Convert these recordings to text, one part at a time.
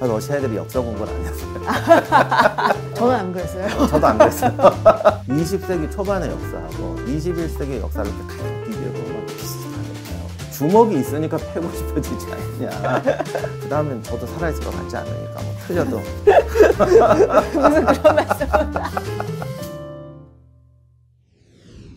러시아 애들이 역사 공부를 안 했어요. 저는 안 그랬어요. 저도 안 그랬어요. 20세기 초반의 역사하고 21세기 역사를 이렇게 가장 비교해보면 비슷하거든요. 주먹이 있으니까 패고 싶어지지 않느냐. 그 다음엔 저도 살아있을 것 같지 않으니까 뭐 틀려도. 무슨 그런 말씀을.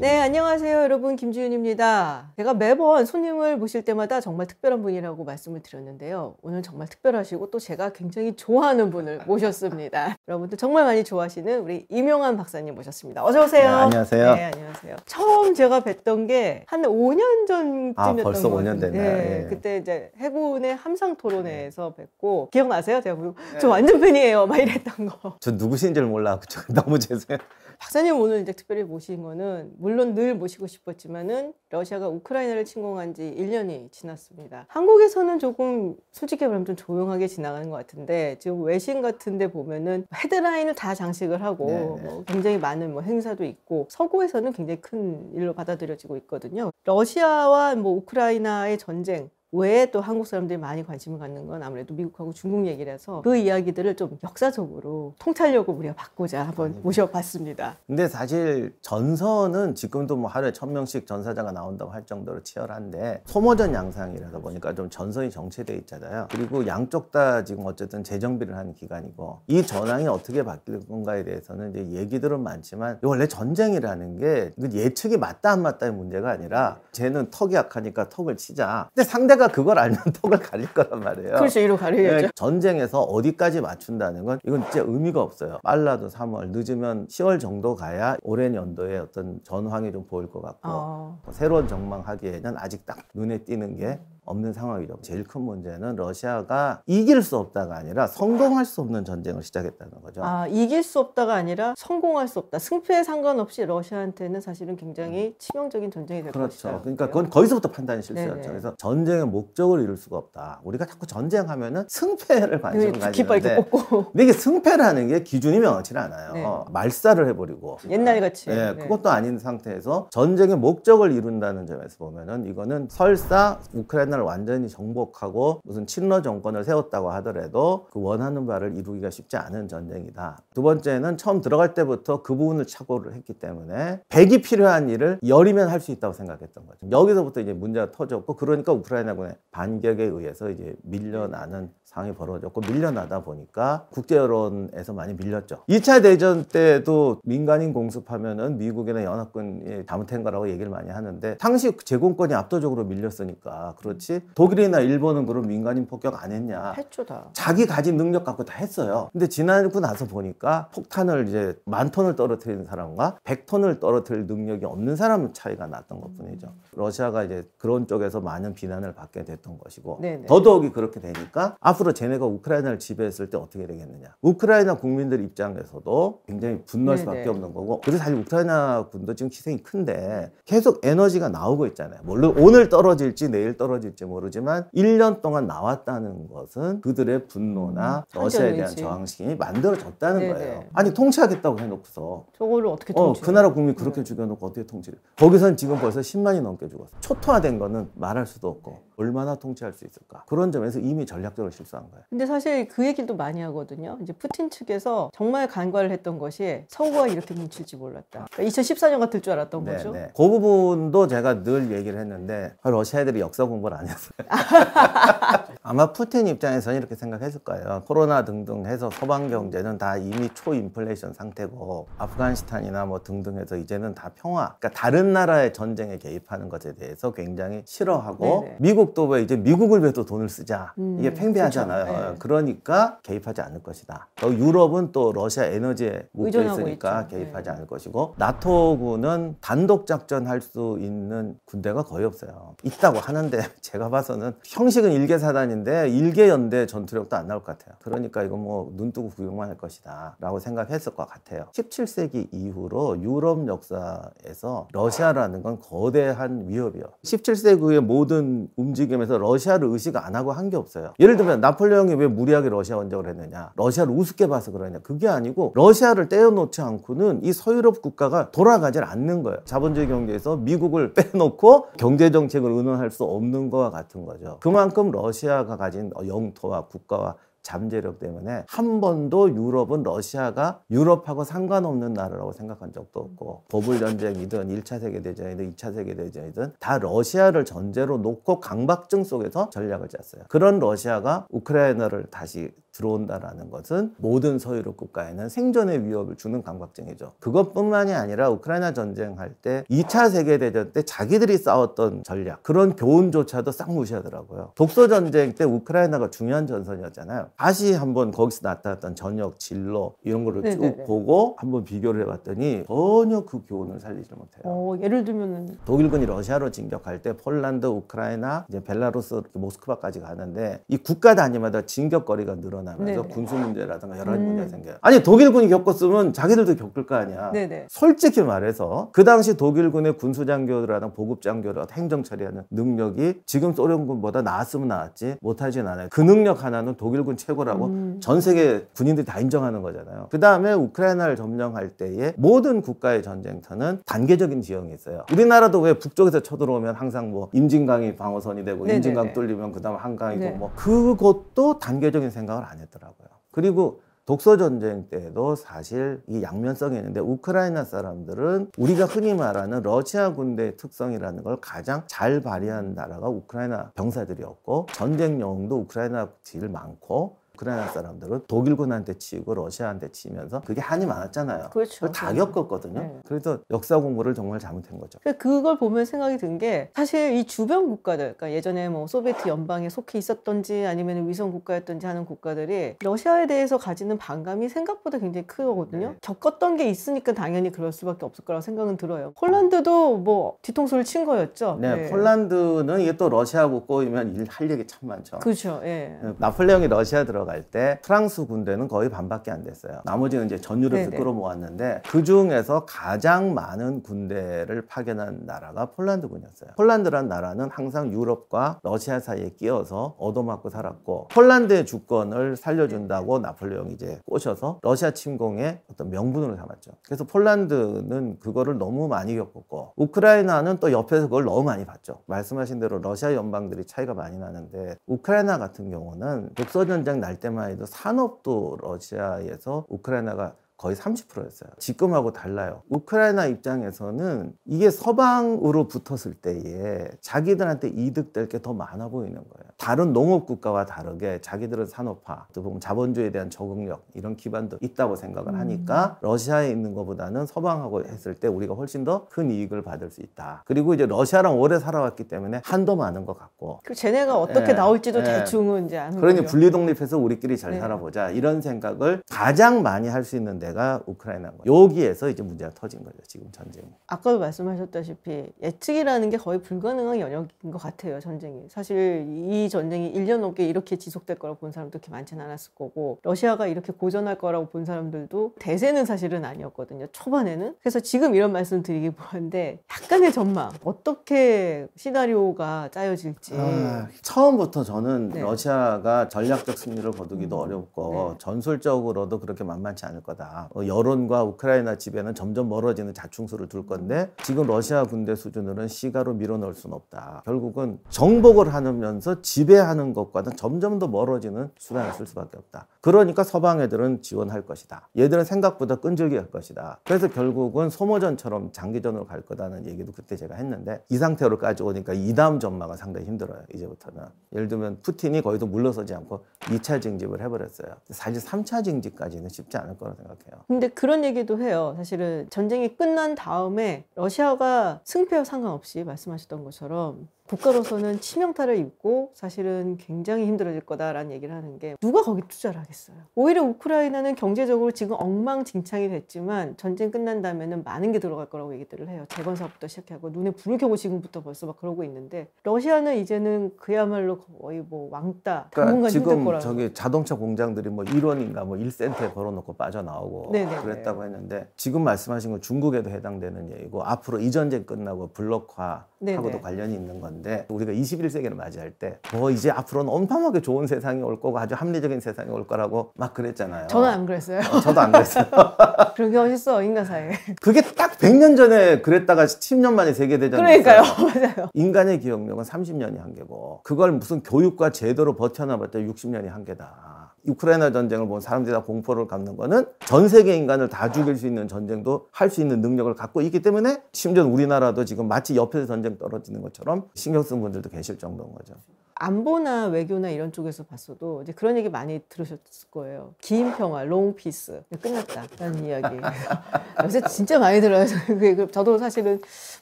네, 안녕하세요. 여러분. 김지윤입니다. 제가 매번 손님을 모실 때마다 정말 특별한 분이라고 말씀을 드렸는데요. 오늘 정말 특별하시고 또 제가 굉장히 좋아하는 분을 모셨습니다. 여러분들 정말 많이 좋아하시는 우리 이명환 박사님 모셨습니다. 어서오세요. 네, 안녕하세요. 네, 안녕하세요. 처음 제가 뵀던 게 한 5년 전쯤이었던 아, 벌써 것 5년 같은데, 됐나요? 네, 예. 그때 이제 해군의 함상 토론회에서 뵙고 기억나세요? 제가 뭐, 저 완전 팬이에요. 막 이랬던 거. 저 누구신 줄 몰라. 저 너무 죄송해요. 박사님 오늘 이제 특별히 모신 거는 물론 늘 모시고 싶었지만은 러시아가 우크라이나를 침공한 지 1년이 지났습니다. 한국에서는 조금 솔직히 말하면 좀 조용하게 지나가는 것 같은데 지금 외신 같은 데 보면은 헤드라인을 다 장식을 하고 네네. 뭐 굉장히 많은 뭐 행사도 있고 서구에서는 굉장히 큰 일로 받아들여지고 있거든요. 러시아와 뭐 우크라이나의 전쟁 왜 또 한국 사람들이 많이 관심을 갖는 건 아무래도 미국하고 중국 얘기라서 그 이야기들을 좀 역사적으로 통찰력을 우리가 받고자 한번 모셔봤습니다. 근데 사실 전선은 지금도 뭐 하루에 천 명씩 전사자가 나온다고 할 정도로 치열한데 소모전 양상이라서 보니까 좀 전선이 정체돼 있잖아요. 그리고 양쪽 다 지금 어쨌든 재정비를 하는 기간이고 이 전황이 어떻게 바뀔 건가에 대해서는 이제 얘기들은 많지만 원래 전쟁이라는 게 이건 예측이 맞다 안 맞다의 문제가 아니라 쟤는 턱이 약하니까 턱을 치자. 근데 상대가 그걸 알면 턱을 가릴 거란 말이에요. 그렇죠. 이로 가려야죠. 네, 전쟁에서 어디까지 맞춘다는 건 이건 진짜 의미가 없어요. 빨라도 3월, 늦으면 10월 정도 가야 올해 연도에 어떤 전황이 좀 보일 것 같고 어. 뭐 새로운 전망하기에는 아직 딱 눈에 띄는 게 없는 상황이죠. 제일 큰 문제는 러시아가 이길 수 없다가 아니라 성공할 수 없는 전쟁을 시작했다는 거죠. 아, 이길 수 없다가 아니라 성공할 수 없다. 승패에 상관없이 러시아한테는 사실은 굉장히 치명적인 전쟁이 될 그렇죠. 것이다. 그러니까 그건 거기서부터 판단이 실수였죠. 그래서 전쟁의 목적을 이룰 수가 없다. 우리가 자꾸 전쟁하면은 승패를 관심을 이렇게 가지는데 근데 이게 승패라는 게 기준이 명확치 않아요. 네. 말살을 해버리고 옛날 같이. 예, 네. 그것도 아닌 상태에서 전쟁의 목적을 이룬다는 점에서 보면은 이거는 설사 우크라이나 를 완전히 정복하고 무슨 친러 정권을 세웠다고 하더라도 그 원하는 바를 이루기가 쉽지 않은 전쟁이다. 두 번째는 처음 들어갈 때부터 그 부분을 착오를 했기 때문에 백이 필요한 일을 열이면 할 수 있다고 생각했던 거죠. 여기서부터 이제 문제가 터졌고 그러니까 우크라이나군의 반격에 의해서 이제 밀려나는 상황이 벌어졌고 밀려나다 보니까 국제 여론에서 많이 밀렸죠. 2차 대전 때도 민간인 공습하면은 미국이나 연합군이 잘못한 거라고 얘기를 많이 하는데 당시 제공권이 압도적으로 밀렸으니까 그렇지 독일이나 일본은 그런 민간인 폭격 안 했냐? 했죠 다. 자기 가진 능력 갖고 다 했어요. 근데 지나고 나서 보니까 폭탄을 이제 만 톤을 떨어뜨리는 사람과 백 톤을 떨어뜨릴 능력이 없는 사람 차이가 났던 것 뿐이죠. 러시아가 이제 그런 쪽에서 많은 비난을 받게 됐던 것이고 네네. 더더욱이 그렇게 되니까 앞 으로 쟤네가 우크라이나를 지배했을 때 어떻게 되겠느냐. 우크라이나 국민들 입장에서도 굉장히 분노할 네네. 수밖에 없는 거고 그래서 사실 우크라이나 군도 지금 희생이 큰데 계속 에너지가 나오고 있잖아요. 물론 오늘 떨어질지 내일 떨어질지 모르지만 1년 동안 나왔다는 것은 그들의 분노나 음, 러시아에 대한. 저항심이 만들어졌다는 네네. 거예요. 아니 통치하겠다고 해놓고서 저거를 어떻게 어, 통치? 그 나라 국민 그렇게 죽여놓고 어떻게 통치를? 거기선 지금 벌써 10만이 넘게 죽었어. 초토화된 거는 말할 수도 없고 얼마나 통치할 수 있을까? 그런 점에서 이미 전략적으로 실수한 거예요. 근데 사실 그 얘기도 많이 하거든요. 이제 푸틴 측에서 정말 간과를 했던 것이 서구가 이렇게 뭉칠지 몰랐다. 그러니까 2014년 같을 줄 알았던 네, 거죠. 네. 그 부분도 제가 늘 얘기를 했는데 아, 러시아 애들이 역사 공부를 안 했어요. 아마 푸틴 입장에서는 이렇게 생각했을 거예요. 코로나 등등 해서 서방 경제는 다 이미 초인플레이션 상태고 아프가니스탄이나 뭐 등등 해서 이제는 다 평화. 그러니까 다른 나라의 전쟁에 개입하는 것에 대해서 굉장히 싫어하고 네네. 미국 도 왜 이제 미국을 위해서 돈을 쓰자. 음, 이게 팽배하잖아요. 그렇죠. 네. 그러니까 개입하지 않을 것이다. 또 유럽은 또 러시아 에너지에 묶여 있으니까 있죠. 개입하지 네. 않을 것이고 나토군은 단독 작전할 수 있는 군대가 거의 없어요. 있다고 하는데 제가 봐서는 형식은 일개 사단인데 일개 연대 전투력도 안 나올 것 같아요. 그러니까 이거 뭐눈 뜨고 구경만 할 것이다라고 생각했을 것 같아요. 17세기 이후로 유럽 역사에서 러시아라는 건 거대한 위협이요. 17세기의 모든 움 직임에서 러시아를 의식 안 하고 한 게 없어요. 예를 들면 나폴레옹이 왜 무리하게 러시아 원정을 했느냐? 러시아를 우습게 봐서 그러냐? 그게 아니고 러시아를 떼어놓지 않고는 이 서유럽 국가가 돌아가질 않는 거예요. 자본주의 경제에서 미국을 빼놓고 경제 정책을 의논할 수 없는 거와 같은 거죠. 그만큼 러시아가 가진 영토와 국가와 잠재력 때문에 한 번도 유럽은 러시아가 유럽하고 상관없는 나라라고 생각한 적도 없고 버블 전쟁이든 1차 세계 대전이든 2차 세계 대전이든 다 러시아를 전제로 놓고 강박증 속에서 전략을 짰어요. 그런 러시아가 우크라이나를 다시 들어온다라는 것은 모든 서유럽 국가에는 생존의 위협을 주는 강박증이죠. 그것뿐만이 아니라 우크라이나 전쟁할 때 2차 세계대전 때 자기들이 싸웠던 전략 그런 교훈조차도 싹 무시하더라고요. 독소 전쟁 때 우크라이나가 중요한 전선이었잖아요. 다시 한번 거기서 나타났던 전역, 진로 이런 거를 네네네. 쭉 보고 한번 비교를 해봤더니 전혀 그 교훈을 살리지 못해요. 어, 예를 들면은 독일군이 러시아로 진격할 때 폴란드, 우크라이나, 이제 벨라루스, 모스크바까지 가는데 이 국가 단위마다 진격거리가 늘어나 면서 네네. 군수 문제라든가 여러 가지 음. 문제가 생겨요. 아니 독일군이 겪었으면 자기들도 겪을 거 아니야. 네네. 솔직히 말해서 그 당시 독일군의 군수장교라든 보급장교라든 행정 처리하는 능력이 지금 소련군보다 나았으면 나았지 못하진 않아요. 그 능력 하나는 독일군 최고라고 음. 전 세계 군인들이 다 인정하는 거잖아요. 그 다음에 우크라이나를 점령할 때에 모든 국가의 전쟁터는 단계적인 지형이 있어요. 우리나라도 왜 북쪽에서 쳐들어오면 항상 뭐 임진강이 방어선이 되고 네네네. 임진강 뚫리면 그 다음 한강이고 네. 뭐 그것도 단계적인 생각을 안 했더라고요. 그리고 독소 전쟁 때도 사실 이 양면성이 있는데 우크라이나 사람들은 우리가 흔히 말하는 러시아 군대의 특성이라는 걸 가장 잘 발휘한 나라가 우크라이나 병사들이었고 전쟁 영웅도 우크라이나 제일 많고 우크라이나 사람들은 독일군한테 치고 러시아한테 치면서 그게 한이 많았잖아요. 그렇죠. 다 겪었거든요. 네. 그래서 역사 공부를 정말 잘못한 거죠. 그러니까 그걸 보면 생각이 든 게 사실 이 주변 국가들, 그러니까 예전에 뭐 소비에트 연방에 속해 있었던지 아니면 위성 국가였던지 하는 국가들이 러시아에 대해서 가지는 반감이 생각보다 굉장히 크거든요. 네. 겪었던 게 있으니까 당연히 그럴 수밖에 없을 거라고 생각은 들어요. 폴란드도 뭐 뒤통수를 친 거였죠. 네, 폴란드는 이게 또 러시아하고 꼬이면 일 할 얘기 참 많죠. 그렇죠. 예. 나폴레옹이 러시아 들어 갈 때 프랑스 군대는 거의 반밖에 안 됐어요. 나머지는 이제 전 유럽에서 네네. 끌어모았는데 그 중에서 가장 많은 군대를 파견한 나라가 폴란드군이었어요. 폴란드란 나라는 항상 유럽과 러시아 사이에 끼어서 얻어맞고 살았고 폴란드의 주권을 살려준다고 나폴레옹이 이제 꼬셔서 러시아 침공의 어떤 명분으로 삼았죠. 그래서 폴란드는 그거를 너무 많이 겪었고 우크라이나는 또 옆에서 그걸 너무 많이 봤죠. 말씀하신 대로 러시아 연방들이 차이가 많이 나는데 우크라이나 같은 경우는 독소전쟁 날 때만 해도 산업도 러시아에서 우크라이나가 거의 30%였어요. 지금하고 달라요. 우크라이나 입장에서는 이게 서방으로 붙었을 때에 자기들한테 이득될 게 더 많아 보이는 거예요. 다른 농업 국가와 다르게 자기들은 산업화, 또 보면 자본주의에 대한 적응력 이런 기반도 있다고 생각을 하니까 러시아에 있는 것보다는 서방하고 했을 때 우리가 훨씬 더 큰 이익을 받을 수 있다. 그리고 이제 러시아랑 오래 살아왔기 때문에 한도 많은 것 같고 그 쟤네가 어떻게 예, 나올지도 예. 대충은 이제 아는 그러니 거죠. 분리 독립해서 우리끼리 잘 네. 살아보자 이런 생각을 가장 많이 할 수 있는 데가 우크라이나인 거예요. 여기에서 이제 문제가 터진 거죠. 지금 전쟁이. 아까도 말씀하셨다시피 예측이라는 게 거의 불가능한 영역인 것 같아요, 전쟁이. 사실 이 전쟁이 1년 넘게 이렇게 지속될 거라고 본 사람도 그렇게 많지는 않았을 거고, 러시아가 이렇게 고전할 거라고 본 사람들도 대세는 사실은 아니었거든요, 초반에는. 그래서 지금 이런 말씀 드리기 뭐한데, 약간의 전망, 어떻게 시나리오가 짜여질지. 아, 처음부터 저는 네. 러시아가 전략적 승리를 거두기도 어렵고 네. 전술적으로도 그렇게 만만치 않을 거다. 어, 여론과 우크라이나 집에는 점점 멀어지는 자충수를 둘 건데 지금 러시아 군대 수준으로는 시가로 밀어넣을 수는 없다. 결국은 정복을 하면서 지배하는 것과는 점점 더 멀어지는 수단을 쓸 수밖에 없다. 그러니까 서방 애들은 지원할 것이다. 얘들은 생각보다 끈질기 할 것이다. 그래서 결국은 소모전처럼 장기전으로 갈 거다는 얘기도 그때 제가 했는데 이 상태로까지 오니까 이 다음 전망은 상당히 힘들어요. 이제부터는. 예를 들면 푸틴이 거기서 물러서지 않고 2차 징집을 해버렸어요. 사실 3차 징집까지는 쉽지 않을 거라고 생각해 요. 근데 그런 얘기도 해요. 사실은 전쟁이 끝난 다음에 러시아가 승패와 상관없이 말씀하셨던 것처럼 국가로서는 치명타를 입고 사실은 굉장히 힘들어질 거다라는 얘기를 하는 게 누가 거기 투자를 하겠어요. 오히려 우크라이나는 경제적으로 지금 엉망진창이 됐지만 전쟁 끝난 다음에는 많은 게 들어갈 거라고 얘기들을 해요. 재건 사업부터 시작하고 눈에 불을 켜고 지금부터 벌써 막 그러고 있는데 러시아는 이제는 그야말로 거의 뭐 왕따 그러니까 지금. 저기 자동차 공장들이 뭐 1원인가 뭐 1센트에 걸어놓고 빠져나오고 네네네. 그랬다고 했는데 지금 말씀하신 건 중국에도 해당되는 얘기고 앞으로 이 전쟁 끝나고 블록화하고도 네네. 관련이 있는 건데 우리가 21세기를 맞이할 때 뭐 이제 앞으로는 엄청나게 좋은 세상이 올 거고 아주 합리적인 세상이 올 거라고 막 그랬잖아요. 저는 안 그랬어요. 어, 저도 안 그랬어요. 그런 게 어딨어 인간 사이에. 그게 딱 100년 전에 그랬다가 10년 만에 세계대전이 그러니까요. 맞아요. 인간의 기억력은 30년이 한계고 그걸 무슨 교육과 제도로 버텨나봤자 60년이 한계다. 우크라이나 전쟁을 본 사람들이 다 공포를 갖는 거는 전 세계 인간을 다 죽일 수 있는 전쟁도 할 수 있는 능력을 갖고 있기 때문에 심지어 우리나라도 지금 마치 옆에서 전쟁 떨어지는 것처럼 신경 쓰는 분들도 계실 정도인 거죠. 안보나 외교나 이런 쪽에서 봤어도 이제 그런 얘기 많이 들으셨을 거예요. 긴 평화, long peace 끝났다 라는 이야기. 요새 진짜 많이 들어요. 그 저도 사실은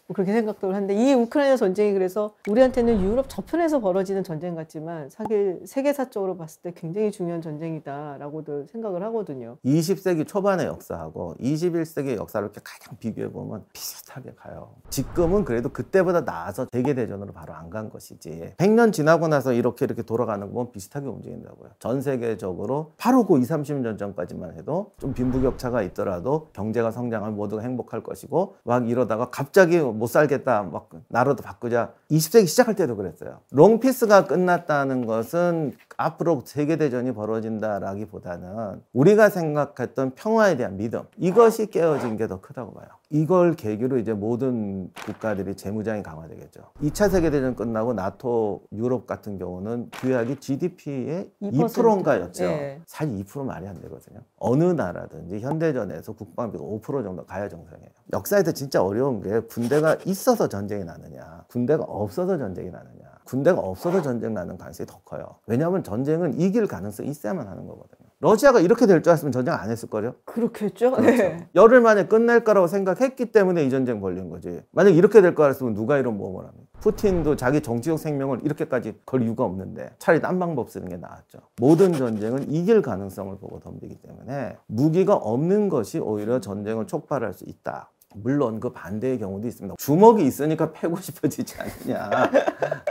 뭐 그렇게 생각도 하는데 이 우크라이나 전쟁이 그래서 우리한테는 유럽 저편에서 벌어지는 전쟁 같지만 사실 세계사적으로 봤을 때 굉장히 중요한 전쟁이다라고들 생각을 하거든요. 20세기 초반의 역사하고 21세기 역사를 이렇게 가장 비교해 보면 비슷하게 가요. 지금은 그래도 그때보다 나아서 세계 대전으로 바로 안 간 것이지. 100년 지나고 나서 이렇게 이렇게 돌아가는 건 비슷하게 움직인다고요. 전 세계적으로 바로 그 2, 30년 전까지만 해도 좀 빈부격차가 있더라도 경제가 성장하면 모두가 행복할 것이고 막 이러다가 갑자기 못 살겠다 막 나라도 바꾸자 20세기 시작할 때도 그랬어요. 롱피스가 끝났다는 것은 앞으로 세계 대전이 벌어진다라기보다는 우리가 생각했던 평화에 대한 믿음 이것이 깨어진 게 더 크다고 봐요. 이걸 계기로 이제 모든 국가들이 재무장이 강화되겠죠. 2차 세계대전 끝나고 나토 유럽 같은 경우는 규약이 GDP의 2%인가였죠. 예. 사실 2% 말이 안 되거든요. 어느 나라든지 현대전에서 국방비가 5% 정도 가야 정상이에요. 역사에서 진짜 어려운 게 군대가 있어서 전쟁이 나느냐, 군대가 없어서 전쟁이 나느냐. 군대가 없어서 전쟁 나는 가능성이 더 커요. 왜냐하면 전쟁은 이길 가능성이 있어야만 하는 거거든요. 러시아가 이렇게 될 줄 알았으면 전쟁 안 했을 거요. 그렇겠죠. 그렇죠. 네. 열흘 만에 끝낼 거라고 생각했기 때문에 이 전쟁 벌린 거지. 만약 이렇게 될 거 알았으면 누가 이런 모험을 합니까? 푸틴도 자기 정치적 생명을 이렇게까지 걸 이유가 없는데 차라리 딴 방법 쓰는 게 나았죠. 모든 전쟁은 이길 가능성을 보고 덤비기 때문에 무기가 없는 것이 오히려 전쟁을 촉발할 수 있다. 물론 그 반대의 경우도 있습니다. 주먹이 있으니까 패고 싶어지지 않느냐.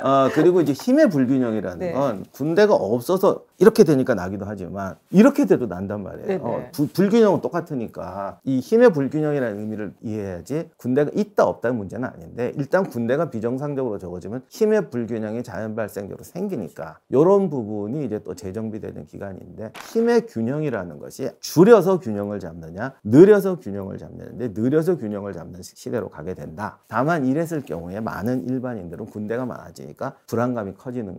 어, 그리고 이제 힘의 불균형이라는 네. 건 군대가 없어서 이렇게 되니까 나기도 하지만 이렇게 돼도 난단 말이에요. 네, 네. 어, 부- 불균형은 똑같으니까 이 힘의 불균형이라는 의미를 이해해야지 군대가 있다 없다는 문제는 아닌데 일단 군대가 비정상적으로 적어지면 힘의 불균형이 자연 발생적으로 생기니까 이런 부분이 이제 또 재정비되는 기간인데 힘의 균형이라는 것이 줄여서 균형을 잡느냐 느려서 균형을 잡느냐인데 느려서 균형 을 잡는 시- 시대로 가게 된다. 다만 이랬을 경우에 많은 일반인들은 군대가 많아지니까 불안감이 커지는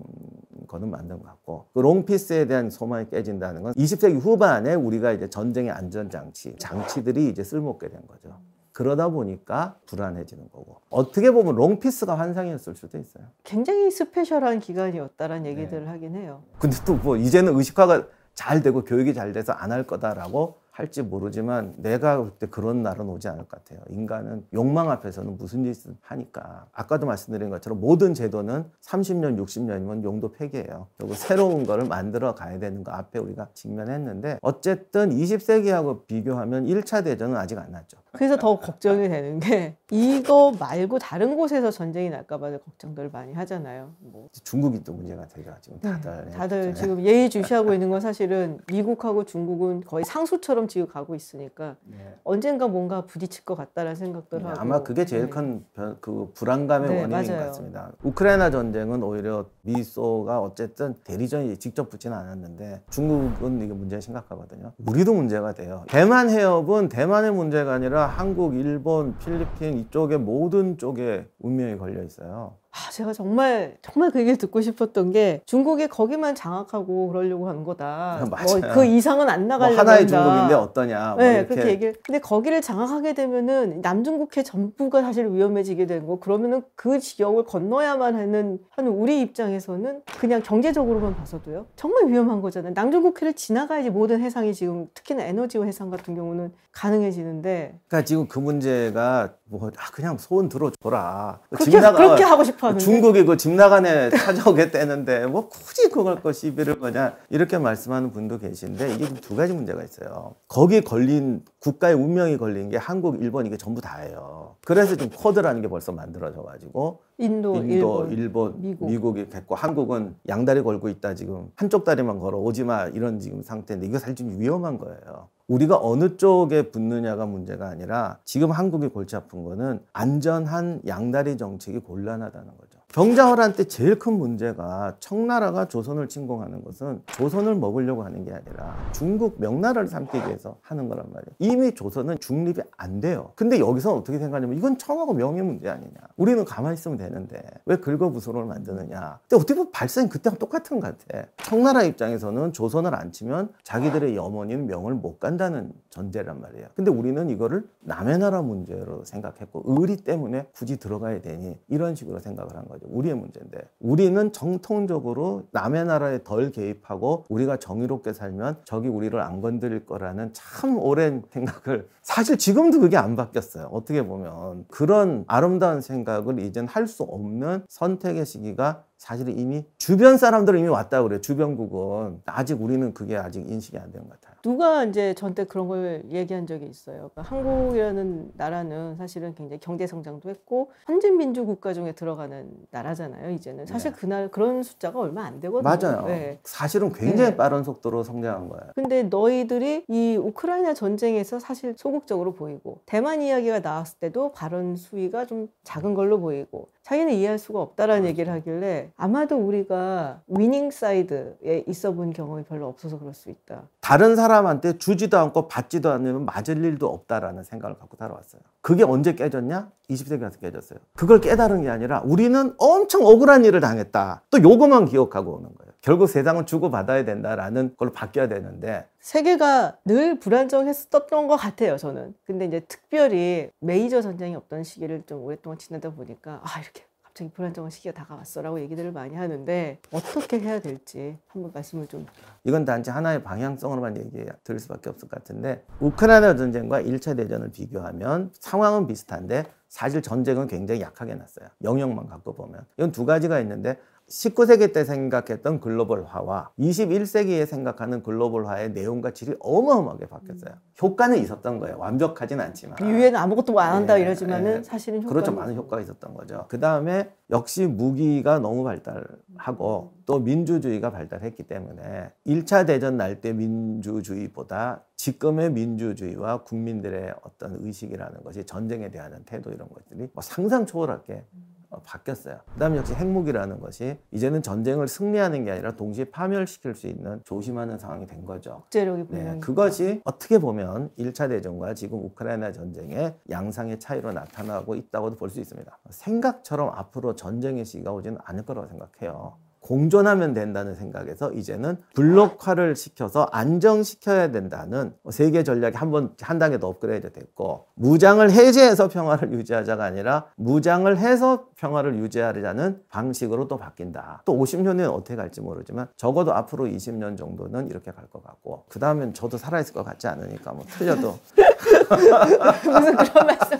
거는 맞는 것 같고 그 롱피스에 대한 소망이 깨진다는 건 20세기 후반에 우리가 이제 전쟁의 안전장치 장치들이 이제 쓸모없게 된 거죠. 그러다 보니까 불안해지는 거고 어떻게 보면 롱피스가 환상이었을 수도 있어요. 굉장히 스페셜한 기간이었다라는 얘기들을 하긴 해요. 근데 또 뭐 이제는 의식화가 잘 되고 교육이 잘 돼서 안 할 거다라고 할지 모르지만 내가 볼때 그런 날은 오지 않을 것 같아요. 인간은 욕망 앞에서는 무슨 짓을 하니까 아까도 말씀드린 것처럼 모든 제도는 30년, 60년이면 용도 폐기예요. 그리고 새로운 거를 만들어 가야 되는 거 앞에 우리가 직면했는데 어쨌든 20세기하고 비교하면 1차 대전은 아직 안 났죠. 그래서 더 걱정이 되는 게 이거 말고 다른 곳에서 전쟁이 날까 봐 걱정들을 많이 하잖아요. 뭐 중국이 또 문제가 되죠. 지금 다들. 네, 네. 다들 지금 예의 주시하고 있는 건 사실은 미국하고 중국은 거의 상수처럼 지금 가고 있으니까 네. 언젠가 뭔가 부딪힐 것 같다라는 생각들 네, 하고 아마 그게 제일 네. 큰그 불안감의 네, 원인인 것 맞아요. 같습니다. 우크라이나 전쟁은 오히려 미소가 어쨌든 대리전이 직접 붙지는 않았는데 중국은 이게 문제가 심각하거든요. 우리도 문제가 돼요. 대만 해협은 대만의 문제가 아니라 한국, 일본, 필리핀 이쪽에 모든 쪽에 운명이 걸려 있어요. 아, 제가 정말 정말 그 얘기를 듣고 싶었던 게 중국이 거기만 장악하고 그러려고 하는 거다. 맞아요. 뭐 그 이상은 안뭐 나가려고 하나의 한다. 중국인데 어떠냐. 뭐 네, 이렇게 그렇게 얘기를. 근데 거기를 장악하게 되면은 남중국해 전부가 사실 위험해지게 거. 그러면은 그 지역을 건너야만 하는 하는 우리 입장에서는 그냥 경제적으로만 봐서도요. 정말 위험한 거잖아요. 남중국해를 지나가야지 모든 해상이 지금 특히나 에너지 해상 같은 경우는 가능해지는데 그러니까 지금 그 문제가 뭐 아, 그냥 소원 들어줘라. 그렇게 집 나가- 그렇게 하고 싶어 하는데 중국이 그 집 나간에 찾아오겠다는데 뭐 굳이 그걸 거 시비를 거냐 이렇게 말씀하는 분도 계신데 이게 두 가지 문제가 있어요. 거기 걸린 국가의 운명이 걸린 게 한국, 일본 이게 전부 다예요. 그래서 지금 코드라는 게 벌써 만들어져 가지고 인도, 인도, 일본, 일본, 미국. 미국. 이 됐고 한국은 양다리 걸고 있다 지금 한쪽 다리만 걸어 오지 마 이런 지금 상태인데 이거 사실 좀 위험한 거예요. 우리가 어느 쪽에 붙느냐가 문제가 아니라 지금 한국이 골치 아픈 거는 안전한 양다리 정책이 곤란하다는 거죠. 병자호란 때 제일 큰 문제가 청나라가 조선을 침공하는 것은 조선을 먹으려고 하는 게 아니라 중국 명나라를 삼기 위해서 하는 거란 말이에요. 이미 조선은 중립이 안 돼요. 근데 여기서 어떻게 생각하냐면 이건 청하고 명예 문제 아니냐. 우리는 가만히 있으면 되는데 왜 긁어부스럼을 만드느냐. 근데 어떻게 보면 발상이 그때랑 똑같은 것 같아. 청나라 입장에서는 조선을 안 치면 자기들의 염원인 명을 못 간다는 전제란 말이에요. 근데 우리는 이거를 남의 나라 문제로 생각했고 의리 때문에 굳이 들어가야 되니 이런 식으로 생각을 한 거죠. 우리의 문제인데 우리는 정통적으로 남의 나라에 덜 개입하고 우리가 정의롭게 살면 적이 우리를 안 건드릴 거라는 참 오랜 생각을 사실 지금도 그게 안 바뀌었어요. 어떻게 보면 그런 아름다운 생각을 이젠 할 수 없는 선택의 시기가 사실 이미 주변 사람들은 이미 왔다고 그래요. 주변국은 아직 우리는 그게 아직 인식이 안 된 것 같아요. 누가 이제 저한테 그런 걸 얘기한 적이 있어요. 그러니까 한국이라는 나라는 사실은 굉장히 경제 성장도 했고 선진 민주 국가 중에 들어가는 나라잖아요. 이제는 사실 네. 그날 그런 숫자가 얼마 안 되거든요. 맞아요. 네. 사실은 굉장히 네. 빠른 속도로 성장한 거예요. 근데 너희들이 이 우크라이나 전쟁에서 사실 소극적으로 보이고 대만 이야기가 나왔을 때도 발언 수위가 좀 작은 걸로 보이고 자기는 이해할 수가 없다라는 얘기를 하길래 아마도 우리가 위닝 사이드에 있어 본 경험이 별로 없어서 그럴 수 있다. 다른 사람한테 주지도 않고 받지도 않으면 맞을 일도 없다라는 생각을 갖고 살아왔어요. 그게 언제 깨졌냐? 20세기 가서 깨졌어요. 그걸 깨달은 게 아니라 우리는 엄청 억울한 일을 당했다. 또 요거만 기억하고 오는 거예요. 결국 세상은 주고받아야 된다라는 걸로 바뀌어야 되는데 세계가 늘 불안정했었던 것 같아요, 저는. 근데 이제 특별히 메이저 전쟁이 없던 시기를 좀 오랫동안 지내다 보니까 아, 이렇게 갑자기 불안정한 시기가 다가왔어라고 얘기들을 많이 하는데 어떻게 해야 될지 한번 말씀을 좀 이건 단지 하나의 방향성으로만 얘기 드릴 수밖에 없을 것 같은데 우크라이나 전쟁과 1차 대전을 비교하면 상황은 비슷한데 사실 전쟁은 굉장히 약하게 났어요. 영역만 갖고 보면. 이건 두 가지가 있는데 19세기 때 생각했던 글로벌화와 21세기에 생각하는 글로벌화의 내용과 질이 어마어마하게 바뀌었어요. 효과는 있었던 거예요. 완벽하진 않지만. 유엔 아무것도 뭐안 한다 예, 이러지만은 예. 사실은 효과 그렇죠. 많은 효과가 있었던 거죠. 그 다음에 역시 무기가 너무 발달하고 또 민주주의가 발달했기 때문에 1차 대전 날 때 민주주의보다 지금의 민주주의와 국민들의 어떤 의식이라는 것이 전쟁에 대한 태도 이런 것들이 뭐 상상 초월하게 어, 바뀌었어요. 그다음에 역시 핵무기라는 것이 이제는 전쟁을 승리하는 게 아니라 동시에 파멸시킬 수 있는 조심하는 상황이 된 거죠. 국제력이 네, 그것이 어떻게 보면 1차 대전과 지금 우크라이나 전쟁의 양상의 차이로 나타나고 있다고도 볼 수 있습니다. 생각처럼 앞으로 전쟁의 시기가 오지는 않을 거라고 생각해요. 공존하면 된다는 생각에서 이제는 블록화를 시켜서 안정시켜야 된다는 세계 전략이 한번 한 단계 더 업그레이드 됐고 무장을 해제해서 평화를 유지하자가 아니라 무장을 해서 평화를 유지하자는 방식으로 또 바뀐다. 또 50년은 어떻게 갈지 모르지만 적어도 앞으로 20년 정도는 이렇게 갈 것 같고 그 다음엔 저도 살아있을 것 같지 않으니까 뭐 틀려도 무슨 그런 말씀을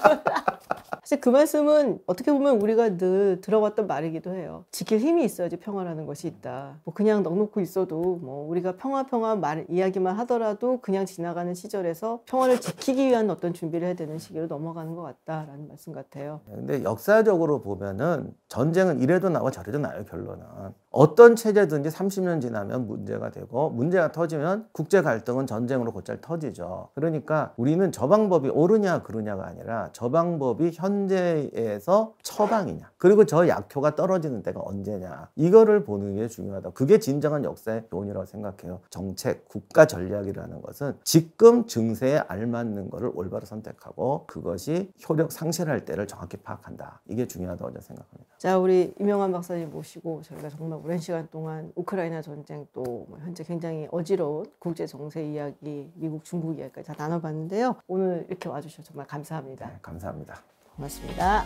사실 그 말씀은 어떻게 보면 우리가 늘 들어왔던 말이기도 해요. 지킬 힘이 있어야지 평화라는 것이 있다. 뭐 그냥 넉놓고 있어도 뭐 우리가 평화 평화 말 이야기만 하더라도 그냥 지나가는 시절에서 평화를 지키기 위한 어떤 준비를 해야 되는 시기로 넘어가는 것 같다라는 말씀 같아요. 근데 역사적으로 보면은 전쟁은 이래도 나와 저래도 나요 결론은 어떤 체제든지 30년 지나면 문제가 되고 문제가 터지면 국제 갈등은 전쟁으로 곧잘 터지죠. 그러니까 우리는 저 방법이 옳으냐 그르냐가 아니라 저 방법이 현재에서 처방이냐 그리고 저 약효가 떨어지는 때가 언제냐 이거를 보는 게 중요하다. 그게 진정한 역사의 교훈이라고 생각해요. 정책 국가 전략이라는 것은 지금 증세에 알맞는 거를 올바로 선택하고 그것이 효력 상실할 때를 정확히 파악한다. 이게 중요하다고 저는 생각합니다. 자, 우리 이명환 박사님 모시고 저희가 정말 오랜 시간 동안 우크라이나 전쟁 또뭐 현재 굉장히 어지러운 국제 정세 이야기, 미국 중국 이야기까지 다 나눠봤는데요. 오늘 이렇게 와주셔서 정말 감사합니다. 네, 감사합니다. 고맙습니다.